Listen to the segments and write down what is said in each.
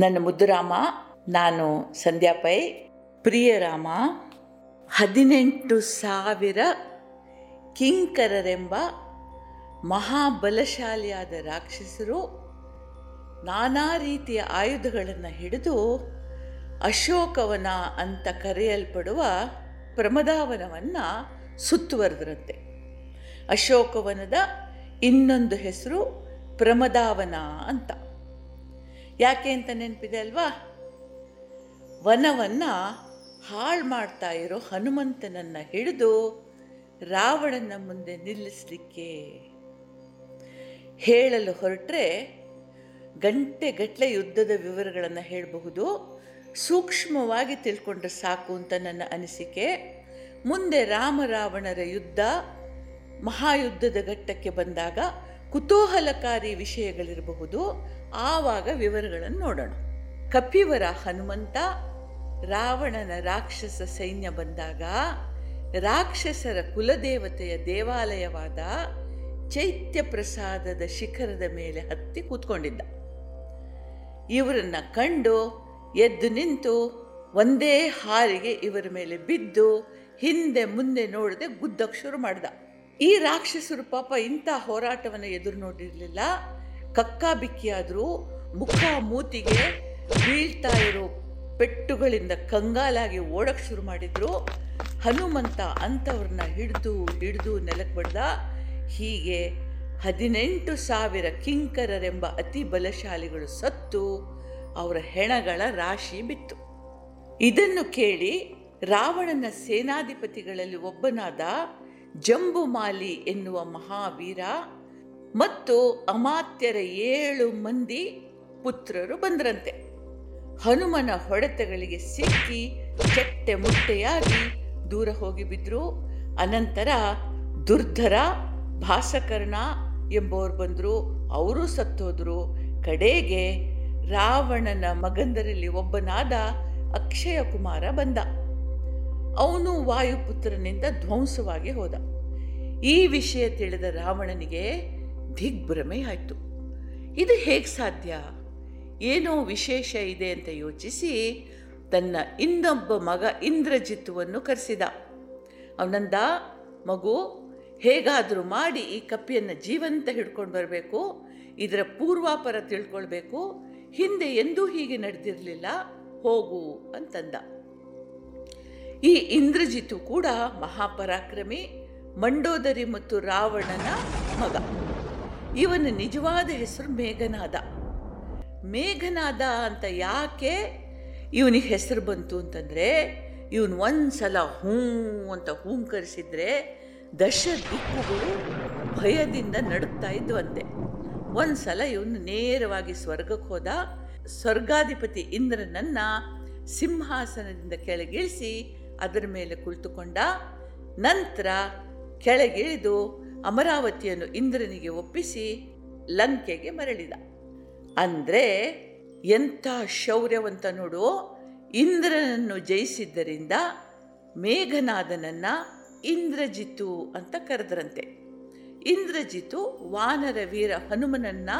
ನನ್ನ ಮುದ್ದುರಾಮ ನಾನು ಸಂಧ್ಯಾ ಪೈ ಪ್ರಿಯರಾಮ ಹದಿನೆಂಟು ಸಾವಿರ ಕಿಂಕರರೆಂಬ ಮಹಾಬಲಶಾಲಿಯಾದ ರಾಕ್ಷಸರು ನಾನಾ ರೀತಿಯ ಆಯುಧಗಳನ್ನು ಹಿಡಿದು ಅಶೋಕವನ ಅಂತ ಕರೆಯಲ್ಪಡುವ ಪ್ರಮದಾವನವನ್ನು ಸುತ್ತುವರೆದ್ರಂತೆ ಅಶೋಕವನದ ಇನ್ನೊಂದು ಹೆಸರು ಪ್ರಮದಾವನ ಅಂತ. ಯಾಕೆ ಅಂತ ನೆನಪಿದೆ ಅಲ್ವಾ? ವನವನ್ನು ಹಾಳು ಮಾಡ್ತಾ ಇರೋ ಹನುಮಂತನನ್ನು ಹಿಡಿದು ರಾವಣನ ಮುಂದೆ ನಿಲ್ಲಿಸಲಿಕ್ಕೆ ಹೇಳಲು ಹೊರಟ್ರೆ ಗಂಟೆಗಟ್ಟಲೆ ಯುದ್ಧದ ವಿವರಗಳನ್ನು ಹೇಳಬಹುದು. ಸೂಕ್ಷ್ಮವಾಗಿ ತಿಳ್ಕೊಂಡ್ರೆ ಸಾಕು ಅಂತ ನನ್ನ ಅನಿಸಿಕೆ. ಮುಂದೆ ರಾಮ ರಾವಣರ ಯುದ್ಧ, ಮಹಾಯುದ್ಧದ ಘಟ್ಟಕ್ಕೆ ಬಂದಾಗ ಕುತೂಹಲಕಾರಿ ವಿಷಯಗಳಿರಬಹುದು. ಆವಾಗ ವಿವರಗಳನ್ನು ನೋಡೋಣ. ಕಪಿವರ ಹನುಮಂತ ರಾವಣನ ರಾಕ್ಷಸ ಸೈನ್ಯ ಬಂದಾಗ ರಾಕ್ಷಸರ ಕುಲದೇವತೆಯ ದೇವಾಲಯವಾದ ಚೈತ್ಯ ಪ್ರಸಾದದ ಶಿಖರದ ಮೇಲೆ ಹತ್ತಿ ಕೂತ್ಕೊಂಡಿದ್ದ. ಇವರನ್ನು ಕಂಡು ಎದ್ದು ನಿಂತು ಒಂದೇ ಹಾರಿಗೆ ಇವರ ಮೇಲೆ ಬಿದ್ದು ಹಿಂದೆ ಮುಂದೆ ನೋಡದೆ ಗುದ್ದಕ್ಕೆ ಶುರು ಮಾಡ್ದ. ಈ ರಾಕ್ಷಸರು ಪಾಪ ಇಂಥ ಹೋರಾಟವನ್ನು ಎದುರು ನೋಡಿರಲಿಲ್ಲ. ಕಕ್ಕಾಬಿಕ್ಕಿಯಾದರೂ ಮುಖ ಮೂತಿಗೆ ಬೀಳ್ತಾ ಇರೋ ಪೆಟ್ಟುಗಳಿಂದ ಕಂಗಾಲಾಗಿ ಓಡಕ್ಕೆ ಶುರು ಮಾಡಿದ್ರು. ಹನುಮಂತ ಅಂಥವ್ರನ್ನ ಹಿಡಿದು ಹಿಡಿದು ನೆಲಕ್ಕೆ ಬಡ್ದ. ಹೀಗೆ ಹದಿನೆಂಟು ಸಾವಿರ ಕಿಂಕರರೆಂಬ ಅತಿ ಬಲಶಾಲಿಗಳು ಸತ್ತು, ಅವರ ಹೆಣಗಳ ರಾಶಿ ಬಿತ್ತು. ಇದನ್ನು ಕೇಳಿ ರಾವಣನ ಸೇನಾಧಿಪತಿಗಳಲ್ಲಿ ಒಬ್ಬನಾದ ಜಂಬುಮಾಲಿ ಎನ್ನುವ ಮಹಾವೀರ ಮತ್ತು ಅಮಾತ್ಯರ ಏಳು ಮಂದಿ ಪುತ್ರರು ಬಂದ್ರಂತೆ. ಹನುಮನ ಹೊಡೆತಗಳಿಗೆ ಸಿಕ್ಕಿ ಚಟ್ಟೆ ಮುಟ್ಟೆಯಾಗಿ ದೂರ ಹೋಗಿ ಬಿದ್ದರು ಅನಂತರ ದುರ್ಧರ, ಭಾಸಕರ್ಣ ಎಂಬುವರು ಬಂದರು. ಅವರು ಸತ್ತೋದ್ರು. ಕಡೆಗೆ ರಾವಣನ ಮಗಂದರಲ್ಲಿ ಒಬ್ಬನಾದ ಅಕ್ಷಯ ಕುಮಾರ ಬಂದ. ಅವನು ವಾಯುಪುತ್ರನಿಂದ ಧ್ವಂಸವಾಗಿ ಹೋದ. ಈ ವಿಷಯ ತಿಳಿದ ರಾವಣನಿಗೆ ದಿಗ್ಭ್ರಮೆಯಾಯಿತು ಇದು ಹೇಗೆ ಸಾಧ್ಯ? ಏನೋ ವಿಶೇಷ ಇದೆ ಅಂತ ಯೋಚಿಸಿ ತನ್ನ ಇನ್ನೊಬ್ಬ ಮಗ ಇಂದ್ರಜಿತ್ವನ್ನು ಕರೆಸಿದ. ಅವನಂದ, ಮಗು, ಹೇಗಾದರೂ ಮಾಡಿ ಈ ಕಪ್ಪಿಯನ್ನು ಜೀವಂತ ಹಿಡ್ಕೊಂಡು ಬರಬೇಕು, ಇದರ ಪೂರ್ವಾಪರ ತಿಳ್ಕೊಳ್ಬೇಕು, ಹಿಂದೆ ಎಂದೂ ಹೀಗೆ ನಡೆದಿರಲಿಲ್ಲ, ಹೋಗು ಅಂತಂದ. ಈ ಇಂದ್ರಜಿತು ಕೂಡ ಮಹಾಪರಾಕ್ರಮಿ, ಮಂಡೋದರಿ ಮತ್ತು ರಾವಣನ ಮಗ. ಇವನ ನಿಜವಾದ ಹೆಸರು ಮೇಘನಾದ. ಮೇಘನಾದ ಅಂತ ಯಾಕೆ ಇವನಿಗೆ ಹೆಸರು ಬಂತು ಅಂತಂದರೆ, ಇವನು ಒಂದು ಸಲ ಹೂ ಅಂತ ಹೂಂಕರಿಸಿದರೆ ದಶ ದಿಕ್ಕುಗಳು ಭಯದಿಂದ ನಡುಕ್ತಾ ಇದ್ವಂತೆ ಒಂದು ಸಲ ಇವನು ನೇರವಾಗಿ ಸ್ವರ್ಗಕ್ಕೆ ಹೋದ. ಸ್ವರ್ಗಾಧಿಪತಿ ಇಂದ್ರನನ್ನ ಸಿಂಹಾಸನದಿಂದ ಕೆಳಗಿಳಿಸಿ ಅದರ ಮೇಲೆ ಕುಳಿತುಕೊಂಡ. ನಂತರ ಕೆಳಗಿಳಿದು ಅಮರಾವತಿಯನ್ನು ಇಂದ್ರನಿಗೆ ಒಪ್ಪಿಸಿ ಲಂಕೆಗೆ ಮರಳಿದ. ಅಂದರೆ ಎಂಥ ಶೌರ್ಯವಂತ ನೋಡು, ಇಂದ್ರನನ್ನು ಜಯಿಸಿದ್ದರಿಂದ ಮೇಘನಾದನನ್ನು ಇಂದ್ರಜಿತು ಅಂತ ಕರೆದ್ರಂತೆ. ಇಂದ್ರಜಿತು ವಾನರ ವೀರ ಹನುಮನನ್ನ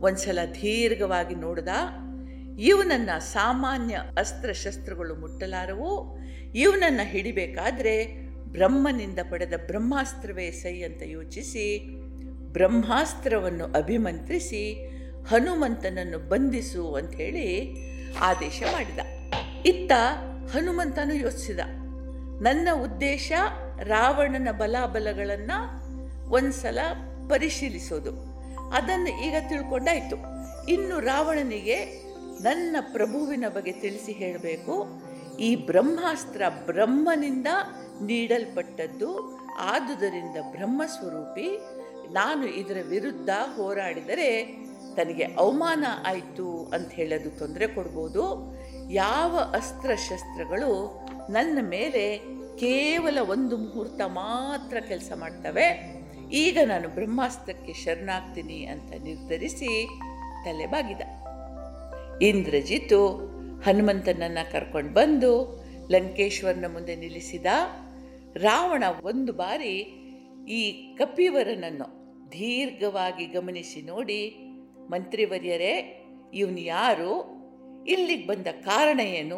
ಒಂದ್ಸಲ ದೀರ್ಘವಾಗಿ ನೋಡ್ದ. ಇವನನ್ನ ಸಾಮಾನ್ಯ ಅಸ್ತ್ರಶಸ್ತ್ರಗಳು ಮುಟ್ಟಲಾರವು. ಇವನನ್ನ ಹಿಡಿಬೇಕಾದ್ರೆ ಬ್ರಹ್ಮನಿಂದ ಪಡೆದ ಬ್ರಹ್ಮಾಸ್ತ್ರವೇ ಸೈ ಅಂತ ಯೋಚಿಸಿ, ಬ್ರಹ್ಮಾಸ್ತ್ರವನ್ನು ಅಭಿಮಂತ್ರಿಸಿ, ಹನುಮಂತನನ್ನು ಬಂಧಿಸು ಅಂತ ಹೇಳಿ ಆದೇಶ ಮಾಡಿದ. ಇತ್ತ ಹನುಮಂತನು ಯೋಚಿಸಿದ, ನನ್ನ ಉದ್ದೇಶ ರಾವಣನ ಬಲಾಬಲಗಳನ್ನು ಒಂದ್ಸಲ ಪರಿಶೀಲಿಸೋದು. ಅದನ್ನು ಈಗ ತಿಳ್ಕೊಂಡಾಯಿತು. ಇನ್ನು ರಾವಣನಿಗೆ ನನ್ನ ಪ್ರಭುವಿನ ಬಗ್ಗೆ ತಿಳಿಸಿ ಹೇಳಬೇಕು. ಈ ಬ್ರಹ್ಮಾಸ್ತ್ರ ಬ್ರಹ್ಮನಿಂದ ನೀಡಲ್ಪಟ್ಟದ್ದು. ಆದುದರಿಂದ ಬ್ರಹ್ಮಸ್ವರೂಪಿ ನಾನು ಇದರ ವಿರುದ್ಧ ಹೋರಾಡಿದರೆ ತನಗೆ ಅವಮಾನ ಆಯಿತು ಅಂತ ಹೇಳೋದು ತೊಂದರೆ ಕೊಡ್ಬೋದು. ಯಾವ ಅಸ್ತ್ರಶಸ್ತ್ರಗಳು ನನ್ನ ಮೇಲೆ ಕೇವಲ ಒಂದು ಮುಹೂರ್ತ ಮಾತ್ರ ಕೆಲಸ ಮಾಡ್ತವೆ. ಈಗ ನಾನು ಬ್ರಹ್ಮಾಸ್ತ್ರಕ್ಕೆ ಶರಣಾಗ್ತೀನಿ ಅಂತ ನಿರ್ಧರಿಸಿ ತಲೆಬಾಗಿದ. ಇಂದ್ರಜಿತು ಹನುಮಂತನನ್ನು ಕರ್ಕೊಂಡು ಬಂದು ಲಂಕೇಶ್ವರನ ಮುಂದೆ ನಿಲ್ಲಿಸಿದ. ರಾವಣ ಒಂದು ಬಾರಿ ಈ ಕಪಿವರನನ್ನು ದೀರ್ಘವಾಗಿ ಗಮನಿಸಿ ನೋಡಿ, ಮಂತ್ರಿವರ್ಯರೇ, ಇವನು ಯಾರು? ಇಲ್ಲಿಗೆ ಬಂದ ಕಾರಣ ಏನು?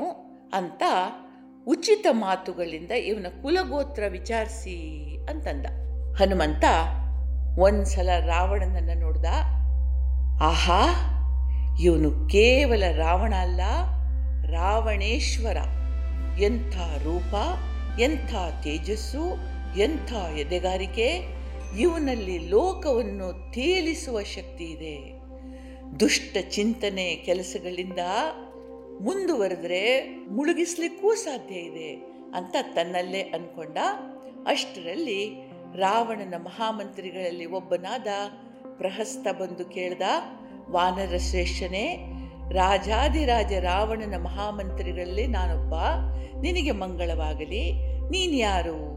ಅಂತ ಉಚಿತ ಮಾತುಗಳಿಂದ ಇವನ ಕುಲಗೋತ್ರ ವಿಚಾರಿಸಿ ಅಂತಂದ. ಹನುಮಂತ ಒಂದ್ಸಲ ರಾವಣನನ್ನು ನೋಡ್ದ. ಆಹಾ, ಇವನು ಕೇವಲ ರಾವಣ ಅಲ್ಲ, ರಾವಣೇಶ್ವರ. ಎಂಥ ರೂಪ? ಎಂಥ ತೇಜಸ್ಸು, ಎಂಥ ಎದೆಗಾರಿಕೆ, ಇವನಲ್ಲಿ ಲೋಕವನ್ನು ತೇಲಿಸುವ ಶಕ್ತಿ ಇದೆ. ದುಷ್ಟ ಚಿಂತನೆ ಕೆಲಸಗಳಿಂದ ಮುಂದುವರೆದ್ರೆ ಮುಳುಗಿಸ್ಲಿಕ್ಕೂ ಸಾಧ್ಯ ಇದೆ ಅಂತ ತನ್ನಲ್ಲೇ ಅನ್ಕೊಂಡ ಅಷ್ಟರಲ್ಲಿ ರಾವಣನ ಮಹಾಮಂತ್ರಿಗಳಲ್ಲಿ ಒಬ್ಬನಾದ ಪ್ರಹಸ್ತ ಬಂದು ಕೇಳ್ದ ವಾನರ ಶ್ರೇಷ್ಠನೇ ರಾಜಾದಿರಾಜ ರಾವಣನ ಮಹಾಮಂತ್ರಿಗಳಲ್ಲಿ ನಾನೊಬ್ಬ. ನಿನಗೆ ಮಂಗಳವಾಗಲಿ. ನೀನು ಯಾರು?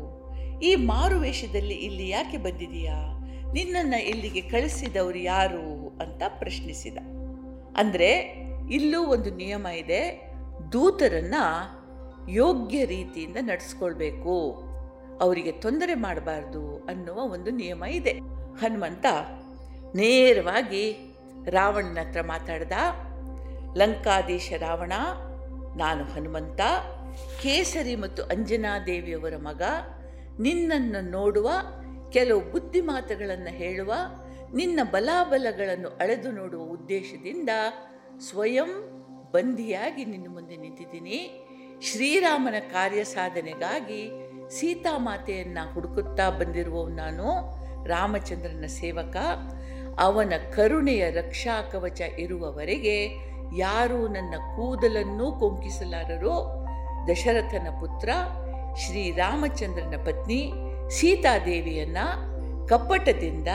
ಈ ಮಾರುವೇಷದಲ್ಲಿ ಇಲ್ಲಿ ಯಾಕೆ ಬಂದಿದೀಯಾ? ನಿನ್ನನ್ನು ಇಲ್ಲಿಗೆ ಕಳಿಸಿದವರು ಯಾರು? ಅಂತ ಪ್ರಶ್ನಿಸಿದ. ಅಂದರೆ ಇಲ್ಲೂ ಒಂದು ನಿಯಮ ಇದೆ. ದೂತರನ್ನ ಯೋಗ್ಯ ರೀತಿಯಿಂದ ನಡೆಸ್ಕೊಳ್ಬೇಕು. ಅವರಿಗೆ ತೊಂದರೆ ಮಾಡಬಾರ್ದು ಅನ್ನುವ ಒಂದು ನಿಯಮ ಇದೆ. ಹನುಮಂತ ನೇರವಾಗಿ ರಾವಣನ ಹತ್ರ ಮಾತಾಡ್ದ. ಲಂಕಾದೇಶ ರಾವಣ, ನಾನು ಹನುಮಂತ, ಕೇಸರಿ ಮತ್ತು ಅಂಜನಾದೇವಿಯವರ ಮಗ. ನಿನ್ನನ್ನು ನೋಡುವ, ಕೆಲವು ಬುದ್ಧಿ ಮಾತುಗಳನ್ನು ಹೇಳುವ, ನಿನ್ನ ಬಲಾಬಲಗಳನ್ನು ಅಳೆದು ನೋಡುವ ಉದ್ದೇಶದಿಂದ ಸ್ವಯಂ ಬಂಧಿಯಾಗಿ ನಿನ್ನ ಮುಂದೆ ನಿಂತಿದ್ದೀನಿ. ಶ್ರೀರಾಮನ ಕಾರ್ಯ ಸಾಧನೆಗಾಗಿ ಸೀತಾಮಾತೆಯನ್ನು ಹುಡುಕುತ್ತಾ ಬಂದಿರುವವನು ನಾನು, ರಾಮಚಂದ್ರನ ಸೇವಕ. ಅವನ ಕರುಣೆಯ ರಕ್ಷಾ ಕವಚ ಇರುವವರೆಗೆ ಯಾರೂ ನನ್ನ ಕೂದಲನ್ನೂ ಕೊಂಕಿಸಲಾರರು? ದಶರಥನ ಪುತ್ರ ಶ್ರೀರಾಮಚಂದ್ರನ ಪತ್ನಿ, ಸೀತಾದೇವಿಯನ್ನ ಕಪ್ಪಟದಿಂದ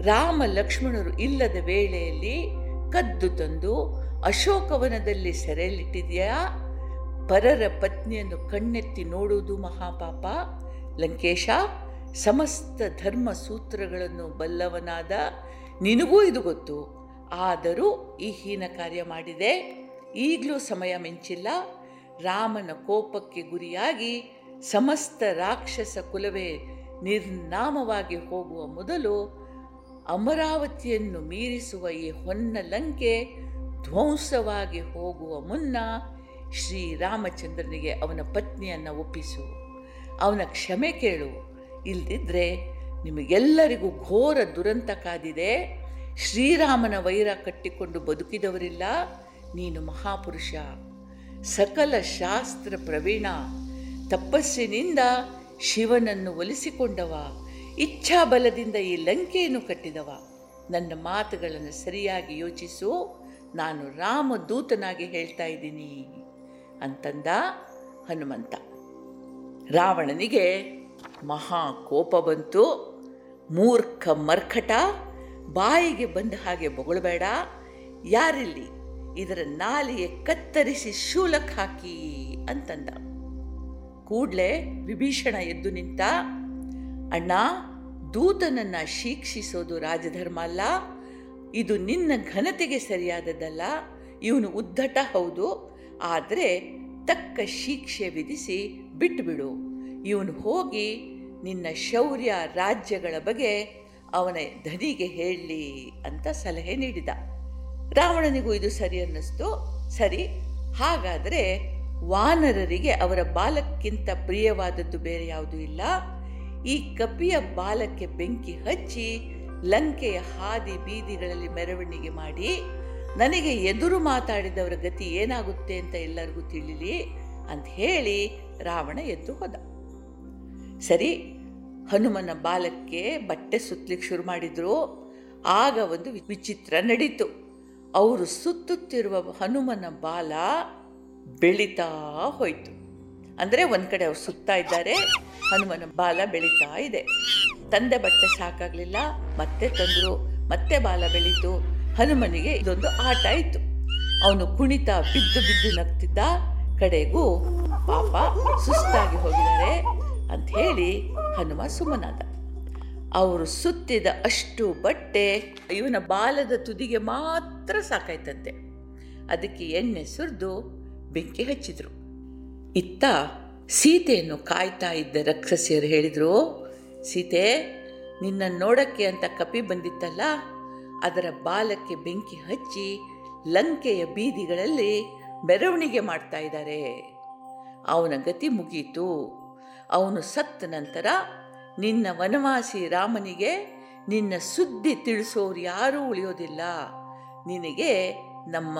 ರಾಮ ಲಕ್ಷ್ಮಣರು ಇಲ್ಲದ ವೇಳೆಯಲ್ಲಿ ಕದ್ದು ತಂದು ಅಶೋಕವನದಲ್ಲಿ ಸೆರೆಯಲ್ಲಿಟ್ಟಿದೆಯಾ? ಪರರ ಪತ್ನಿಯನ್ನು ಕಣ್ಣೆತ್ತಿ ನೋಡುವುದು ಮಹಾಪಾಪ. ಲಂಕೇಶ, ಸಮಸ್ತ ಧರ್ಮ ಸೂತ್ರಗಳನ್ನು ಬಲ್ಲವನಾದ ನಿನಗೂ ಇದು ಗೊತ್ತು. ಆದರೂ ಈ ಹೀನ ಕಾರ್ಯ ಮಾಡಿದೆ. ಈಗಲೂ ಸಮಯ ಮಿಂಚಿಲ್ಲ. ರಾಮನ ಕೋಪಕ್ಕೆ ಗುರಿಯಾಗಿ ಸಮಸ್ತ ರಾಕ್ಷಸ ಕುಲವೇ ನಿರ್ನಾಮವಾಗಿ ಹೋಗುವ ಮೊದಲು ಅಮರಾವತಿಯನ್ನು ಮೀರಿಸುವ ಈ ಹೊನ್ನ ಲಂಕೆ ಧ್ವಂಸವಾಗಿ ಹೋಗುವ ಮುನ್ನ ಶ್ರೀರಾಮಚಂದ್ರನಿಗೆ ಅವನ ಪತ್ನಿಯನ್ನು ಒಪ್ಪಿಸು. ಅವನ ಕ್ಷಮೆ ಕೇಳು. ಇಲ್ದಿದ್ರೆ ನಿಮಗೆಲ್ಲರಿಗೂ ಘೋರ ದುರಂತ ಕಾದಿದೆ. ಶ್ರೀರಾಮನ ವೈರ ಕಟ್ಟಿಕೊಂಡು ಬದುಕಿದವರಿಲ್ಲ. ನೀನು ಮಹಾಪುರುಷ. ಸಕಲ ಶಾಸ್ತ್ರ ಪ್ರವೀಣ. ತಪಸ್ಸಿನಿಂದ ಶಿವನನ್ನು ಒಲಿಸಿಕೊಂಡವ. ಇಚ್ಛಾಬಲದಿಂದ ಈ ಲಂಕೆಯನ್ನು ಕಟ್ಟಿದವ. ನನ್ನ ಮಾತುಗಳನ್ನು ಸರಿಯಾಗಿ ಯೋಚಿಸು. ನಾನು ರಾಮ ದೂತನಾಗಿ ಹೇಳ್ತಾ ಇದ್ದೀನಿ. ಅಂತಂದ ಹನುಮಂತ. ರಾವಣನಿಗೆ ಮಹಾ ಕೋಪ ಬಂತು. ಮೂರ್ಖ ಮರ್ಕಟ, ಬಾಯಿಗೆ ಬಂದ ಹಾಗೆ ಬೊಗಳಬೇಡ. ಯಾರಿಲ್ಲಿ? ಇದರ ನಾಲಿಗೆ ಕತ್ತರಿಸಿ ಶೂಲಕ್ಕೆ ಹಾಕಿ ಅಂತಂದ. ಕೂಡಲೇ ವಿಭೀಷಣ ಎದ್ದು ನಿಂತ, ಅಣ್ಣ, ದೂತನನ್ನ ಶಿಕ್ಷಿಸೋದು ರಾಜಧರ್ಮ ಅಲ್ಲ. ಇದು ನಿನ್ನ ಘನತೆಗೆ ಸರಿಯಾದದ್ದಲ್ಲ. ಇವನು ಉದ್ದಟ ಹೌದು. ಆದರೆ ತಕ್ಕ ಶಿಕ್ಷೆ ವಿಧಿಸಿ ಬಿಟ್ಟುಬಿಡು ಇವನು ಹೋಗಿ ನಿನ್ನ ಶೌರ್ಯ ರಾಜ್ಯಗಳ ಬಗ್ಗೆ ಅವನ ಧನಿಗೆ ಹೇಳಲಿ ಅಂತ ಸಲಹೆ ನೀಡಿದ. ರಾವಣನಿಗೂ ಇದು ಸರಿ ಅನ್ನಿಸ್ತು. ಸರಿ, ಹಾಗಾದರೆ ವಾನರರಿಗೆ ಅವರ ಬಾಲಕ್ಕಿಂತ ಪ್ರಿಯವಾದದ್ದು ಬೇರೆ ಯಾವುದೂ ಇಲ್ಲ. ಈ ಕಪಿಯ ಬಾಲಕ್ಕೆ ಬೆಂಕಿ ಹಚ್ಚಿ ಲಂಕೆಯ ಹಾದಿ ಬೀದಿಗಳಲ್ಲಿ ಮೆರವಣಿಗೆ ಮಾಡಿ, ನನಗೆ ಎದುರು ಮಾತಾಡಿದವರ ಗತಿ ಏನಾಗುತ್ತೆ ಅಂತ ಎಲ್ಲರಿಗೂ ತಿಳಿಲಿ ಅಂತ ಹೇಳಿ ರಾವಣ ಎದ್ದು ಹೋದ. ಸರಿ, ಹನುಮನ ಬಾಲಕ್ಕೆ ಬಟ್ಟೆ ಸುತ್ತಲಿಕ್ಕೆ ಶುರು ಮಾಡಿದರು. ಆಗ ಒಂದು ವಿಚಿತ್ರ ನಡೀತು. ಅವರು ಸುತ್ತುತ್ತಿರುವ ಹನುಮನ ಬಾಲ ಬೆಳೀತಾ ಹೋಯಿತು. ಅಂದರೆ ಒಂದು ಕಡೆ ಅವ್ರು ಸುತ್ತಾ ಇದ್ದಾರೆ, ಹನುಮನ ಬಾಲ ಬೆಳೀತಾ ಇದೆ. ತಂದೆ ಬಟ್ಟೆ ಸಾಕಾಗಲಿಲ್ಲ, ಮತ್ತೆ ತಂದರು, ಮತ್ತೆ ಬಾಲ ಬೆಳೀತು. ಹನುಮನಿಗೆ ಇದೊಂದು ಆಟ ಇತ್ತು ಅವನು ಕುಣಿತ ಬಿದ್ದು ಬಿದ್ದು ನಗ್ತಿದ್ದ ಕಡೆಗೂ ಪಾಪ ಸುಸ್ತಾಗಿ ಹೋಗಿದ್ದಾರೆ. ಅಂತ ಹೇಳಿ ಹನುಮ ಸುಮ್ಮನಾದ ಅವರು ಸುತ್ತಿದ ಅಷ್ಟು ಬಟ್ಟೆ ಇವನ ಬಾಲದ ತುದಿಗೆ ಮಾತ್ರ ಸಾಕಾಯ್ತಂತೆ. ಅದಕ್ಕೆ ಎಣ್ಣೆ ಸುರಿದು ಬೆಂಕಿ ಹಚ್ಚಿದ್ರು. ಇತ್ತ ಸೀತೆಯನ್ನು ಕಾಯ್ತಾ ಇದ್ದ ರಕ್ಷಸಿಯರು ಹೇಳಿದರು, ಸೀತೆ ನಿನ್ನನ್ನು ನೋಡಕ್ಕೆ ಅಂತ ಕಪಿ ಬಂದಿತ್ತಲ್ಲ, ಅದರ ಬಾಲಕ್ಕೆ ಬೆಂಕಿ ಹಚ್ಚಿ ಲಂಕೆಯ ಬೀದಿಗಳಲ್ಲಿ ಮೆರವಣಿಗೆ ಮಾಡ್ತಾ ಇದ್ದಾರೆ ಅವನ ಗತಿ ಮುಗೀತು. ಅವನು ಸತ್ತ ನಂತರ ನಿನ್ನ ವನವಾಸಿ ರಾಮನಿಗೆ ನಿನ್ನ ಸುದ್ದಿ ತಿಳಿಸೋರು ಯಾರೂ ಉಳಿಯೋದಿಲ್ಲ. ನಿನಗೆ ನಮ್ಮ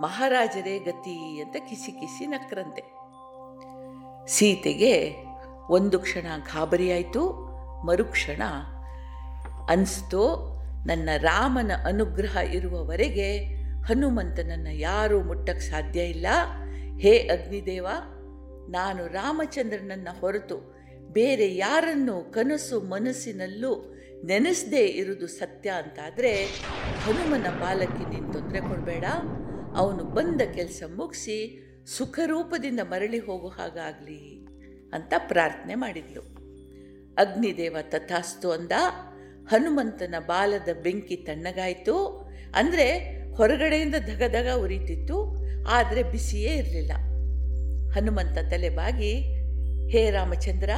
ಮಹಾರಾಜರೇ ಗತಿ ಅಂತ ಕಿಸಿ ಕಿಸಿ ನಕ್ರಂತೆ ಸೀತೆಗೆ ಒಂದು ಕ್ಷಣ ಗಾಬರಿಯಾಯಿತು, ಮರುಕ್ಷಣ ಅನಿಸ್ತು, ನನ್ನ ರಾಮನ ಅನುಗ್ರಹ ಇರುವವರೆಗೆ ಹನುಮಂತನನ್ನು ಯಾರೂ ಮುಟ್ಟಕ್ಕೆ ಸಾಧ್ಯ ಇಲ್ಲ. ಹೇ ಅಗ್ನಿದೇವ ನಾನು ರಾಮಚಂದ್ರನನ್ನು ಹೊರತು ಬೇರೆ ಯಾರನ್ನು ಕನಸು ಮನಸ್ಸಿನಲ್ಲೂ ನೆನೆಸದೇ ಇರುವುದು ಸತ್ಯ ಅಂತಾದರೆ ಹನುಮನ ಬಾಲಕ್ಕೆ ನೀನು ತೊಂದರೆ ಕೊಡಬೇಡ. ಅವನು ಬಂದ ಕೆಲಸ ಮುಗಿಸಿ ಸುಖರೂಪದಿಂದ ಮರಳಿ ಹೋಗೋ ಹಾಗಾಗಲಿ ಅಂತ ಪ್ರಾರ್ಥನೆ ಮಾಡಿದ್ಲು. ಅಗ್ನಿದೇವ ತಥಾಸ್ತು ಅಂದ, ಹನುಮಂತನ ಬಾಲದ ಬೆಂಕಿ ತಣ್ಣಗಾಯಿತು. ಅಂದರೆ ಹೊರಗಡೆಯಿಂದ ಧಗಧಗ ಉರಿತಿತ್ತು, ಆದರೆ ಬಿಸಿಯೇ ಇರಲಿಲ್ಲ. ಹನುಮಂತ ತಲೆಬಾಗಿ ಹೇ ರಾಮಚಂದ್ರ,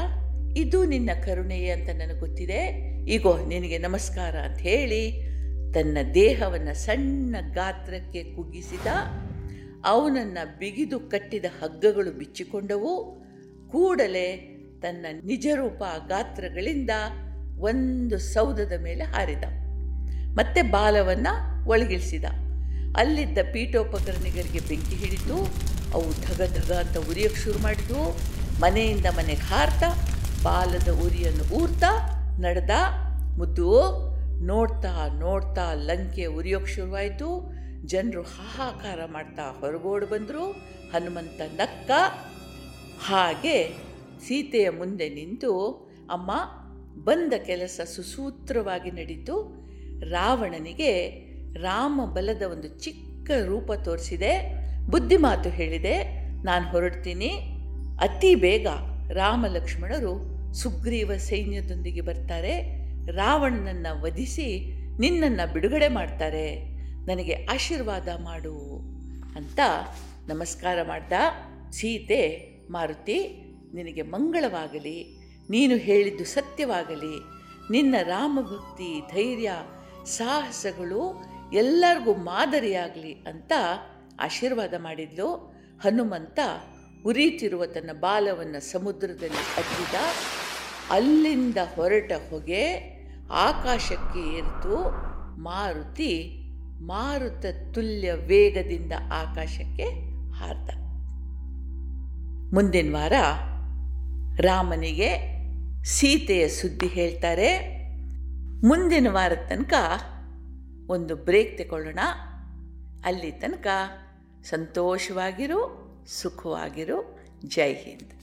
ಇದು ನಿನ್ನ ಕರುಣೆಯೇ ಅಂತ ನನಗೆ ಗೊತ್ತಿದೆ. ಈಗೋ ನಿನಗೆ ನಮಸ್ಕಾರ ಅಂತ ಹೇಳಿ ತನ್ನ ದೇಹವನ್ನು ಸಣ್ಣ ಗಾತ್ರಕ್ಕೆ ಕುಗ್ಗಿಸಿದ, ಅವನನ್ನು ಬಿಗಿದು ಕಟ್ಟಿದ ಹಗ್ಗಗಳು ಬಿಚ್ಚಿಕೊಂಡವು. ಕೂಡಲೇ ತನ್ನ ನಿಜರೂಪ ಗಾತ್ರಗಳಿಂದ ಒಂದು ಸೌಧದ ಮೇಲೆ ಹಾರಿದ. ಮತ್ತೆ ಬಾಲವನ್ನು ಒಳಗಿಳಿಸಿದ. ಅಲ್ಲಿದ್ದ ಪೀಠೋಪಕರಣಿಗರಿಗೆ ಬೆಂಕಿ ಹಿಡಿತು ಅವು ಧಗ ಧಗ ಅಂತ ಉರಿಯೋಕ್ಕೆ ಶುರು ಮಾಡಿದ್ವು. ಮನೆಯಿಂದ ಮನೆಗೆ ಹಾರ್ತಾ, ಬಾಲದ ಉರಿಯನ್ನು ಊರ್ತಾ, ನಡೆದ, ಮುದ್ದು, ನೋಡ್ತಾ ನೋಡ್ತಾ ಲಂಕೆ ಉರಿಯೋಕ್ಕೆ ಶುರುವಾಯಿತು. ಜನರು ಹಾಹಾಕಾರ ಮಾಡ್ತಾ ಹೊರಗೋಡು ಬಂದರು. ಹನುಮಂತ ನಕ್ಕ. ಹಾಗೆ ಸೀತೆಯ ಮುಂದೆ ನಿಂತು, ಅಮ್ಮ, ಬಂದ ಕೆಲಸ ಸುಸೂತ್ರವಾಗಿ ನಡೀತು. ರಾವಣನಿಗೆ ರಾಮ ಬಲದ ಒಂದು ಚಿಕ್ಕ ರೂಪ ತೋರಿಸಿದೆ. ಬುದ್ಧಿಮಾತು ಹೇಳಿದೆ. ನಾನು ಹೊರಡ್ತೀನಿ. ಅತಿ ಬೇಗ ರಾಮ ಲಕ್ಷ್ಮಣರು ಸುಗ್ರೀವ ಸೈನ್ಯದೊಂದಿಗೆ ಬರ್ತಾರೆ. ರಾವಣನನ್ನು ವಧಿಸಿ ನಿನ್ನನ್ನು ಬಿಡುಗಡೆ ಮಾಡ್ತಾರೆ. ನನಗೆ ಆಶೀರ್ವಾದ ಮಾಡು ಅಂತ ನಮಸ್ಕಾರ ಮಾಡ್ದ. ಸೀತೆ, ಮಾರುತಿ, ನಿನಗೆ ಮಂಗಳವಾಗಲಿ. ನೀನು ಹೇಳಿದ್ದು ಸತ್ಯವಾಗಲಿ. ನಿನ್ನ ರಾಮಭಕ್ತಿ, ಧೈರ್ಯ, ಸಾಹಸಗಳು ಎಲ್ಲರಿಗೂ ಮಾದರಿಯಾಗಲಿ ಅಂತ ಆಶೀರ್ವಾದ ಮಾಡಿದ್ಲು. ಹನುಮಂತ ಉರಿತಿರುವ ತನ್ನ ಬಾಲವನ್ನು ಸಮುದ್ರದಲ್ಲಿ ಅದ್ದಿದ. ಅಲ್ಲಿಂದ ಹೊರಟ ಹೊಗೆ ಆಕಾಶಕ್ಕೆ ಏರಿತು. ಮಾರುತಿ ಮಾರುತ ತುಲ್ಯ ವೇಗದಿಂದ ಆಕಾಶಕ್ಕೆ ಹಾರ್ದ. ಮುಂದಿನ ವಾರ ರಾಮನಿಗೆ ಸೀತೆಯ ಸುದ್ದಿ ಹೇಳ್ತಾರೆ. ಮುಂದಿನ ವಾರದ ತನಕ ಒಂದು ಬ್ರೇಕ್ ತಗೊಳ್ಳೋಣ. ಅಲ್ಲಿ ತನಕ ಸಂತೋಷವಾಗಿರು ಸುಖವಾಗಿರು. ಜೈ ಹಿಂದ್.